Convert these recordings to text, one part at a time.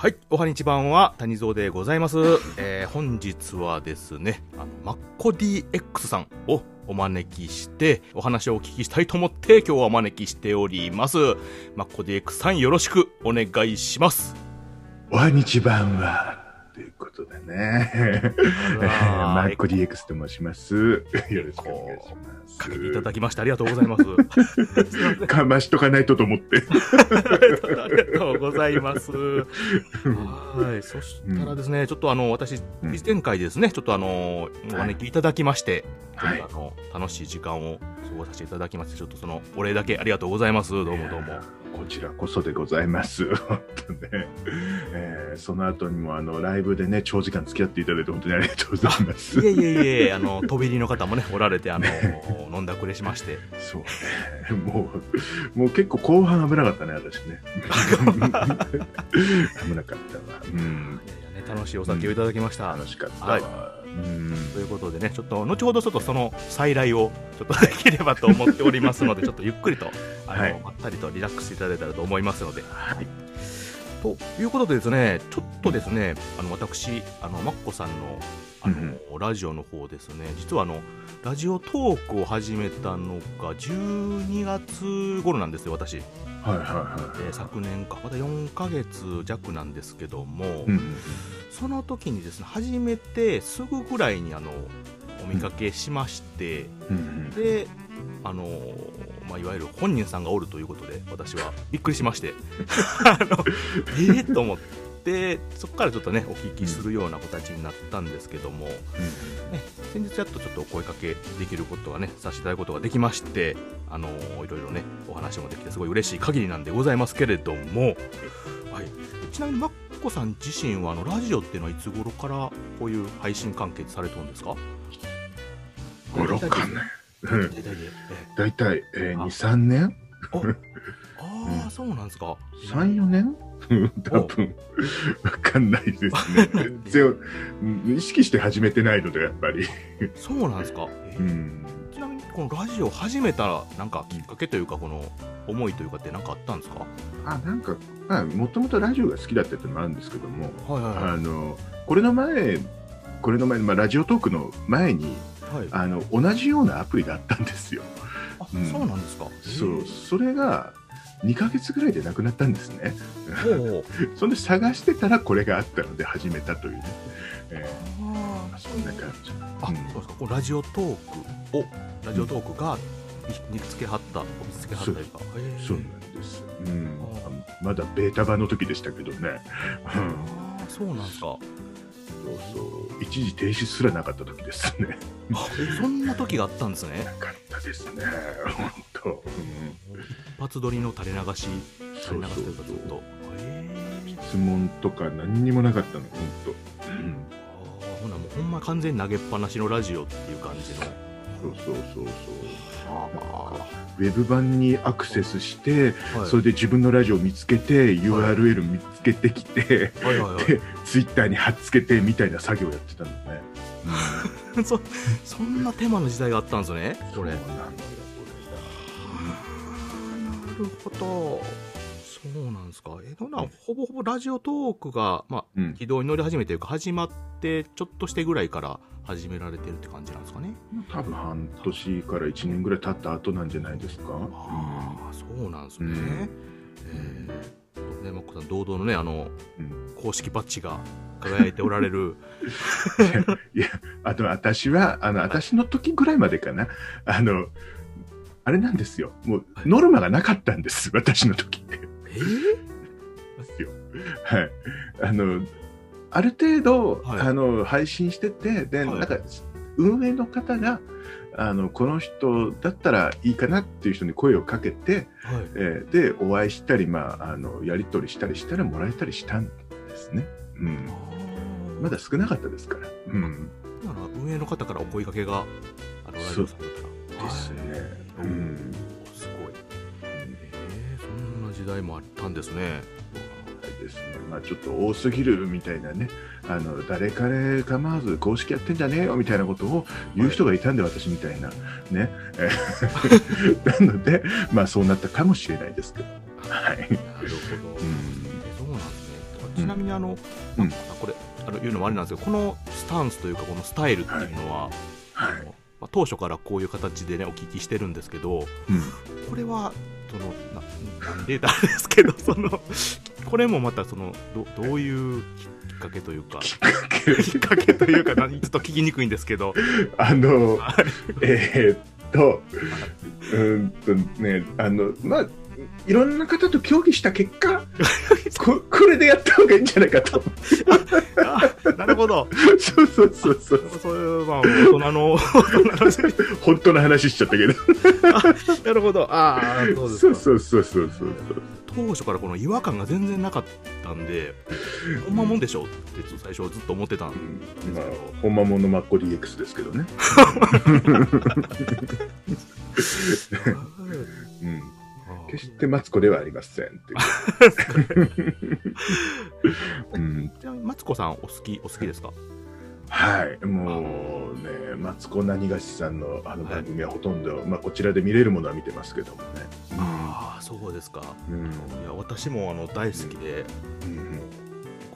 はい、おはにちばんは谷蔵でございます。えー、本日はですね、あの、マッコ DX さんをお招きして、お話をお聞きしたいと思って今日はお招きしております。マッコ DX さんよろしくお願いします。おはにちばんは、ということでね。ら マッコ DX と申します。よろしくお願いします。かけていただきましてありがとうございます。かましとかないとと思って。ありがとうございます。はい。そしたらですね、ちょっとあの、私、うん前回ですね、ちょっとあの、お招きいただきまして、あの、楽しい時間を過ごさせていただきまして、ちょっとその、お礼だけありがとうございます。どうもどうも。こちらこそでございます。本当ね。えーその後にもあのライブでね長時間付き合っていただいて本当にありがとうございます。いえいえいえ、あの、飛び入りの方もね、おられて、あの、飲んだくれしまして。そうね。もうもう結構後半危なかったね私ね。危なかったわ。うん。いやいやね、楽しいお酒をいただきました。楽しかったはいわ。うん。ということでね、ちょっと後ほどちょっとその再来をちょっとできればと思っておりますので、ちょっとゆっくりと、あの、はいまったりとリラックスいただいたらと思いますので。はい。ということでですね、ちょっとですね、あの、私、あの、マッコさんの、あの、ラジオの方ですね、実はあの、ラジオトークを始めたのが12月頃なんですよ、私。はいはいはえー昨年か、まだ4ヶ月弱なんですけども、い。うん。その時にですね、初めてすぐぐらいにあの、お見かけしまして、うん。で、あのまあ、いわゆる本人さんがおるということで、私は。びっくりしまして、あの、えー、と思って、そこからちょっとね、お聞きするような形になったんですけども、ね、先日やっとちょっとお声かけできることがね、させていただくことができまして、あのいろいろね、お話もできて、すごい嬉しい限りなんでございますけれども、はい、ちなみにマッコさん自身は、あのラジオっていうのはいつ頃からこういう配信関係されてるんですか？うん。大体で、えだいたいえあ二三年？えあ あ、そうなんですか。三四年？うん多分わかんないですね。意識して始めてないのでやっぱり。そうなんですか。ちなみにこのラジオを始めたなんかきっかけというかこの思いというかって何かあったんですか？あなんかまあもともとラジオが好きだったっていうのもあるんですけども、あのこれの前これの前まあラジオトークの前にいはい。あの同じようなアプリがあったんですよ。あ、うんそうなんですか。そうそれが2ヶ月ぐらいでなくなったんですね。そんで探してたらこれがあったので始めたというね。えあー、そんな感じ。あ、うんそうですか。このラジオトークをラジオトークが見見つけはった、見つけはったというか。そうなんです。うんあ、まだベータ版の時でしたけどね。うんそうなんですか。そうそう一時停止すらなかった時ですね。あ、そんな時があったんですねな。かったですね。本当。うん一発撮りの垂れ流し、垂れ流しというかずっと。質問とか何にもなかったの、本当。うんあーほなもうほんま完全に投げっぱなしのラジオっていう感じの。そうそうそうそう。あウェブ版にアクセスして、あ、はいそれで自分のラジオを見つけて、URL 見つけてきて、はいはいはい。で、ツイッターに貼っつけてみたいな作業をやってたんですね。そそんな手間の時代があったんですね、これ。そうなのよ、なるほど。そうなんですか？え、どんなん、ほぼほぼラジオトークが、まあ。軌道に乗り始めというか、始まって、ちょっとしてぐらいから始められてるって感じなんですかね？多分半年から1年ぐらい経った後なんじゃないですか？ああ、そうなんですね。うんえー、ね、マッコさん、堂々のね、あの、うん公式バッジが輝いておられる。いや、あと私は、あの、私の時ぐらいまでかな。あの、あれなんですよ。もう、ノルマがなかったんです。私の時って。え？ー、ですよ。はい。あの、ある程度、はいあの、配信してて、で、はいなんか、運営の方が、あの、この人だったらいいかなっていう人に声をかけて、はい。えーで、お会いしたり、まあ、あの、やり取りしたりしたらもらえたりしたんですね。うん。まだ少なかったですから。うん。運営の方からお声かけがあのラジオさんだったらですねはいうん時代もあったんですねですね。まあ、ちょっと多すぎるみたいなね。あの、誰彼構わず公式やってんじゃねえよみたいなことを言う人がいたんで、私みたいな。ね。え ーなので、まあ、そうなったかもしれないですけど。はい。なるほど、うんそうなんですねちなみにあの、うんまあこれあの言うのもあれなんですけどこのスタンスというかこのスタイルっていうのは、はいあのまあ、当初からこういう形でねお聞きしてるんですけどうんこれはそのななんでだですけどそのこれもまたそのどどういうきっかけというかきっかけ？きっかけというか何ちょっと聞きにくいんですけど。あのはい。えーっとうーんとねあのまあいろんな方と協議した結果ここれでやった方がいいんじゃないかと。あなるほど。そうそうそうそう。そういうまあ大人の大人の本当の話しちゃったけど。なるほど。ああそうですか。そうそうそうそうそう。当初からこの違和感が全然なかったんで、ほんまもんでしょって最初ずっと思ってたんですまあけど、本間ものマッコ DX ですけどね、うん、決してマツコではありませんっていう、うん、ちなみにマツコさんお好きお好きですか？はい。もうねマツコ何がしさんのあの番組はほとんど、まあ、こちらで見れるものは見てますけどもね、ああそうですか、うん。うんいや私もあの大好きでうん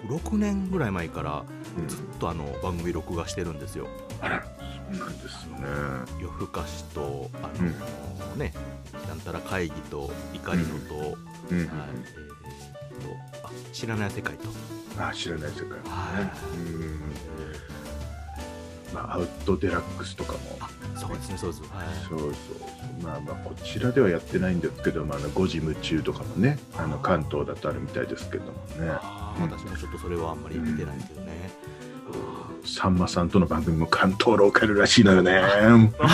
6年ぐらい前からうん。ずっとあの番組録画してるんですよ。あらなん。ですね夜更かしとあの、ねなんたら会議と怒りのと、はいうん。えーっとあ知らない世界と。あ知らない世界。もね、まあ、アウトデラックスとかも。あそうですねそうです。はい。そうそうまあまあこちらではやってないんですけど、まあ、あの5時夢中とかもねあの関東だとあるみたいですけどもね。私もちょっとそれはあんまり見てないんですけどね、さんまさんとの番組も関東ローカルらしいのよね。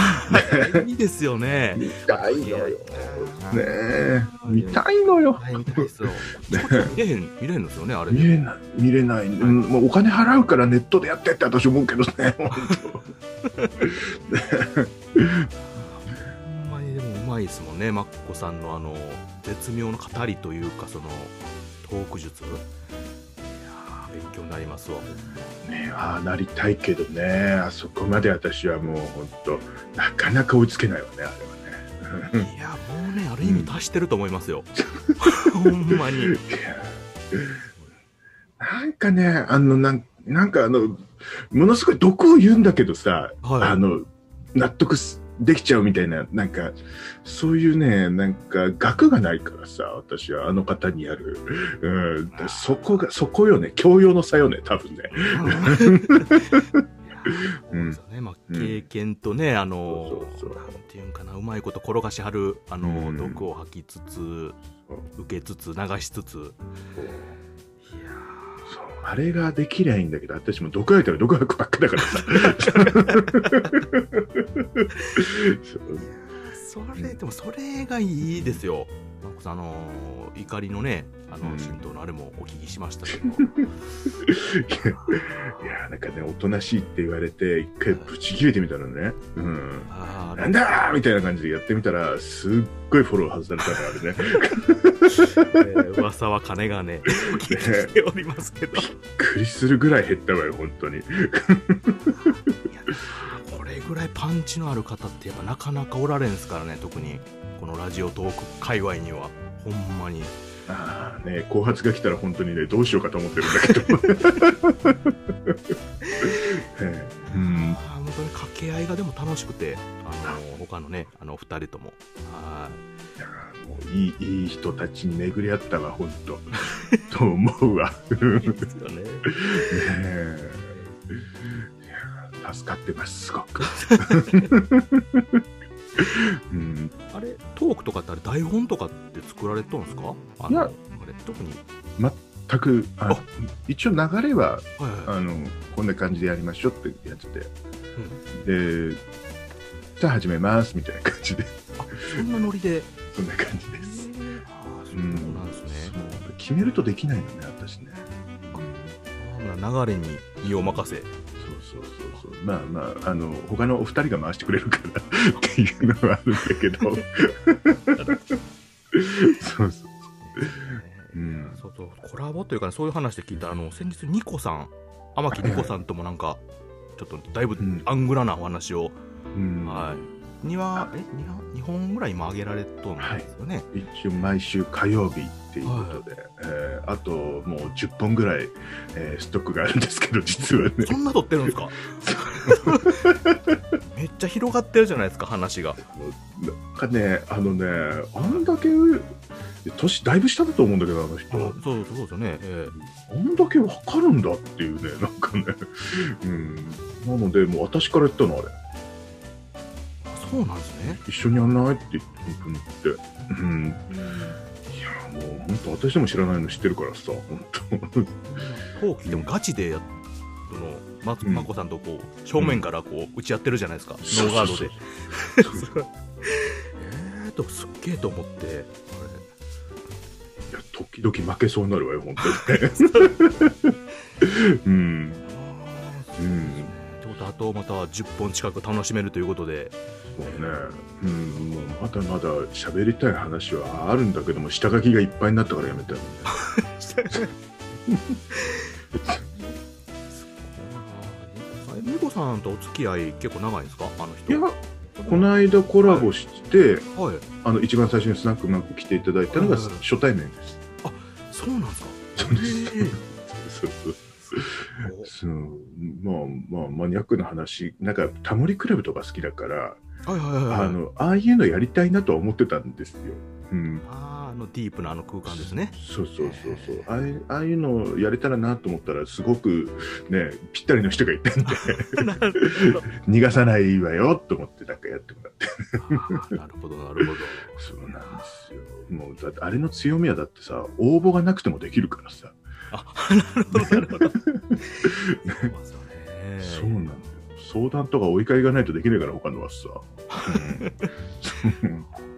いいですよね。見たいのよ。ね見たいのよ。はい 見れへん見れへんのですよねあれ見れない。見れない、うんもうお金払うからネットでやってって私思うけどね。本ほんまにでもうまいですもんね。マッコさんのあの絶妙な語りというかそのトーク術勉強になりますわ当ねああなりたいけどね。あそこまで私はもう本当なかなか追いつけないわねあれはね。いやもうねある意味達してると思いますよ、ほんまに。なんかね、あの、なんなんかあの、ものすごい毒を言うんだけどさ、はい。あの、納得すできちゃうみたいな、なんか、そういうね、なんか、額がないからさ、私はあの方にやる。うん、そこが、そこよね、教養の差よね、多分ね。うん。ね。まあ、経験とね、あのそうそうそう。なんていうんかな。うまいこと転がしはるあの、うん。毒を吐きつつ受けつつ流しつつあれができりゃいいんだけど、私も毒吐いたら毒薬ばっかだからさ。そうーそれでもそれがいいですよなんかさあの怒りのねあのうん神道のあれもお聞きしましたけど、いや、なんかね、おとなしいって言われて、一回ブチ切れてみたのね。うん。あーなんだーみたいな感じでやってみたら、すっごいフォロー外されたのあれね。え ー噂は金がねお聞きしておりますけどびっくりするぐらい減ったわよ、本当に。いやこれぐらいパンチのある方ってやっぱなかなかおられんすからね特にこのラジオトーク界隈にはほんまにああね、後発が来たら本当にね、どうしようかと思ってるんだけど。ええうん。本当に掛け合いがでも楽しくてあの他のねあの二人ともはいやもういいいい人たちに巡り合ったわ、本当。と思うわ。ねいいですよね えいや助かってます、すごく。うん、あれトークとかってあれ台本とかって作られとんですか？いやあれ特に。全く一応流れははいはいはい。あのこんな感じでやりましょうってやってて、でじゃあ始めますみたいな感じで。あそんなノリで。そんな感じです、ああそううん。なんですね、そう決めるとできないのね私ね。流れに身を任せ。そうそうそうそうまあまああの他のお二人が回してくれるからっていうのはあるんだけど。そうそうう。ん。そうそうコラボというか、ね、そういう話で聞いたらあの先日ニコさん天木ニコさんともなんかちょっとだいぶうん。アングラなお話を、うん。はい2話え二話二本ぐらい今上げられとんですよね、一応毎週火曜日っていうことで、えーあともう10本ぐらい、えーストックがあるんですけど実はね。そんな撮ってるんですか？めっちゃ広がってるじゃないですか話が。なんかねあのねあんだけ年だいぶ下だと思うんだけどあの人。そうそうそうですよね、えあんだけわかるんだっていうねなんかね。うん。なのでもう私から言ったのあれ。えそうなんですね。一緒にやんない？って言って本当に言って。うん。いやもう本当私でも知らないの知ってるからさ本当。後期でもガチでやそのまうん。まこさんとこう正面からこう打ち合ってるじゃないですか、そうノーガードで。えーとすっげえと思っていや時々負けそうになるわよ本当にね。うんとまた10本近く楽しめるということで。そうね、うん、もうまだまだ喋りたい話はあるんだけども下書きがいっぱいになったからやめたよみこさんとお付き合い結構長いんですか？あの人。いやこの間コラボして、はい。あの一番最初にスナックマンク来ていただいたのがはいはい初対面です、そうなんですか？そうです。そうそうそう。まあまあマニアックな話。なんかタモリクラブとか好きだから、はいはいはいはい。あのああいうのやりたいなとは思ってたんですよ、うん、あーあのディープなあの空間ですね。そうそうそうそう。ああいうああいうのをやれたらなと思ったらすごくねぴったりの人がいたんで。逃がさないわよと思ってなんかやってもらって。なるほどなるほど。そうなんですよ。もうだってあれの強みはだってさ応募がなくてもできるからさ、あなるほどなるほど。そうなんだよ。相談とかお怒りがないとできないから他のはさ、うん